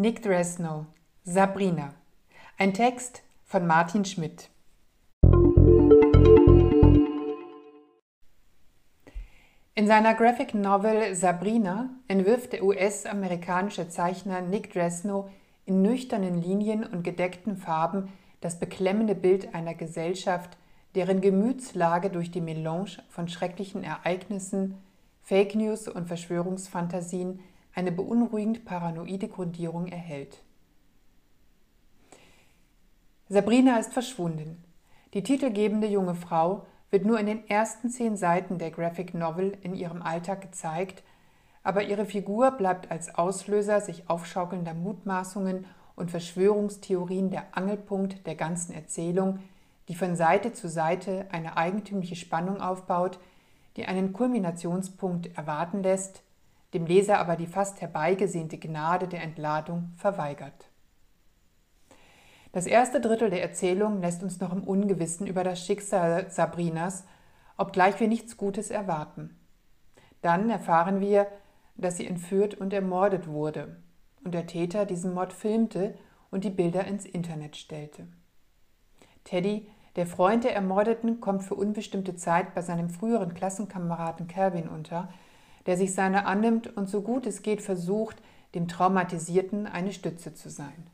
Nick Dresnow, Sabrina. Ein Text von Martin Schmidt. In seiner Graphic Novel Sabrina entwirft der US-amerikanische Zeichner Nick Dresnow in nüchternen Linien und gedeckten Farben das beklemmende Bild einer Gesellschaft, deren Gemütslage durch die Melange von schrecklichen Ereignissen, Fake News und Verschwörungsfantasien eine beunruhigend paranoide Grundierung erhält. Sabrina ist verschwunden. Die titelgebende junge Frau wird nur in den ersten zehn Seiten der Graphic Novel in ihrem Alltag gezeigt, aber ihre Figur bleibt als Auslöser sich aufschaukelnder Mutmaßungen und Verschwörungstheorien der Angelpunkt der ganzen Erzählung, die von Seite zu Seite eine eigentümliche Spannung aufbaut, die einen Kulminationspunkt erwarten lässt, dem Leser aber die fast herbeigesehnte Gnade der Entladung verweigert. Das erste Drittel der Erzählung lässt uns noch im Ungewissen über das Schicksal Sabrinas, obgleich wir nichts Gutes erwarten. Dann erfahren wir, dass sie entführt und ermordet wurde und der Täter diesen Mord filmte und die Bilder ins Internet stellte. Teddy, der Freund der Ermordeten, kommt für unbestimmte Zeit bei seinem früheren Klassenkameraden Calvin unter, der sich seiner annimmt und so gut es geht versucht, dem Traumatisierten eine Stütze zu sein.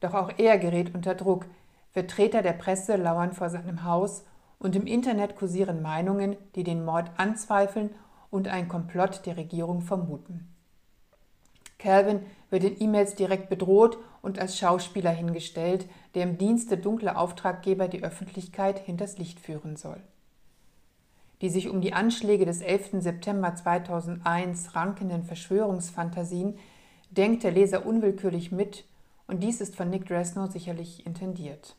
Doch auch er gerät unter Druck. Vertreter der Presse lauern vor seinem Haus und im Internet kursieren Meinungen, die den Mord anzweifeln und einen Komplott der Regierung vermuten. Calvin wird in E-Mails direkt bedroht und als Schauspieler hingestellt, der im Dienste dunkler Auftraggeber die Öffentlichkeit hinters Licht führen soll die sich um die Anschläge des 11. September 2001 rankenden Verschwörungsfantasien denkt der Leser unwillkürlich mit und dies ist von Nick Dresnow sicherlich intendiert.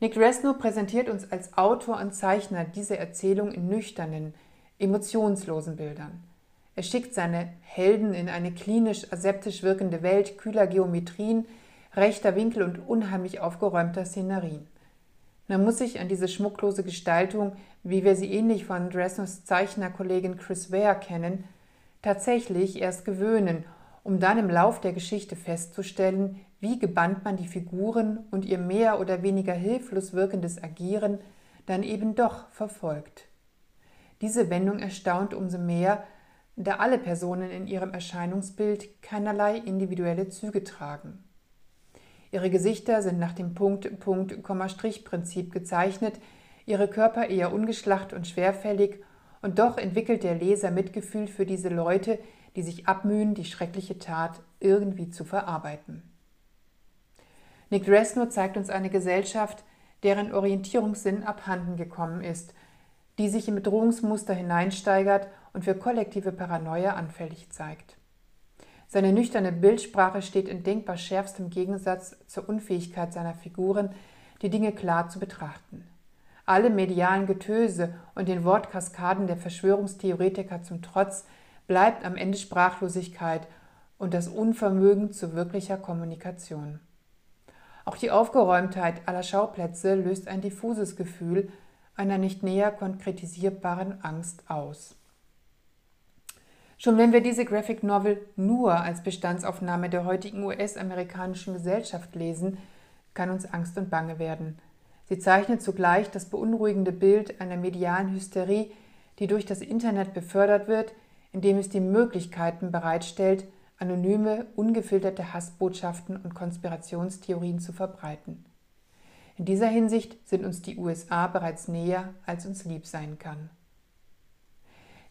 Nick Dresnow präsentiert uns als Autor und Zeichner diese Erzählung in nüchternen, emotionslosen Bildern. Er schickt seine Helden in eine klinisch aseptisch wirkende Welt kühler Geometrien, rechter Winkel und unheimlich aufgeräumter Szenerien. Man muss sich an diese schmucklose Gestaltung, wie wir sie ähnlich von Dresners Zeichnerkollegin Chris Ware kennen, tatsächlich erst gewöhnen, um dann im Lauf der Geschichte festzustellen, wie gebannt man die Figuren und ihr mehr oder weniger hilflos wirkendes Agieren dann eben doch verfolgt. Diese Wendung erstaunt umso mehr, da alle Personen in ihrem Erscheinungsbild keinerlei individuelle Züge tragen. Ihre Gesichter sind nach dem Punkt, Punkt, Komma, Strich Prinzip gezeichnet, ihre Körper eher ungeschlacht und schwerfällig, und doch entwickelt der Leser Mitgefühl für diese Leute, die sich abmühen, die schreckliche Tat irgendwie zu verarbeiten. Nick Dresno zeigt uns eine Gesellschaft, deren Orientierungssinn abhanden gekommen ist, die sich in Bedrohungsmuster hineinsteigert und für kollektive Paranoia anfällig zeigt. Seine nüchterne Bildsprache steht in denkbar schärfstem Gegensatz zur Unfähigkeit seiner Figuren, die Dinge klar zu betrachten. Alle medialen Getöse und den Wortkaskaden der Verschwörungstheoretiker zum Trotz bleibt am Ende Sprachlosigkeit und das Unvermögen zu wirklicher Kommunikation. Auch die Aufgeräumtheit aller Schauplätze löst ein diffuses Gefühl einer nicht näher konkretisierbaren Angst aus. Schon wenn wir diese Graphic Novel nur als Bestandsaufnahme der heutigen US-amerikanischen Gesellschaft lesen, kann uns Angst und Bange werden. Sie zeichnet zugleich das beunruhigende Bild einer medialen Hysterie, die durch das Internet befördert wird, indem es die Möglichkeiten bereitstellt, anonyme, ungefilterte Hassbotschaften und Konspirationstheorien zu verbreiten. In dieser Hinsicht sind uns die USA bereits näher, als uns lieb sein kann.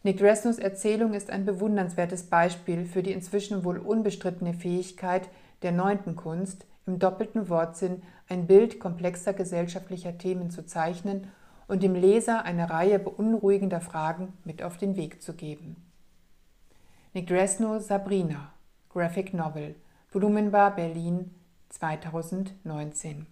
Nick Dresnos Erzählung ist ein bewundernswertes Beispiel für die inzwischen wohl unbestrittene Fähigkeit der neunten Kunst, im doppelten Wortsinn ein Bild komplexer gesellschaftlicher Themen zu zeichnen und dem Leser eine Reihe beunruhigender Fragen mit auf den Weg zu geben. Nick Dresno Sabrina, Graphic Novel, Blumenbar, Berlin, 2019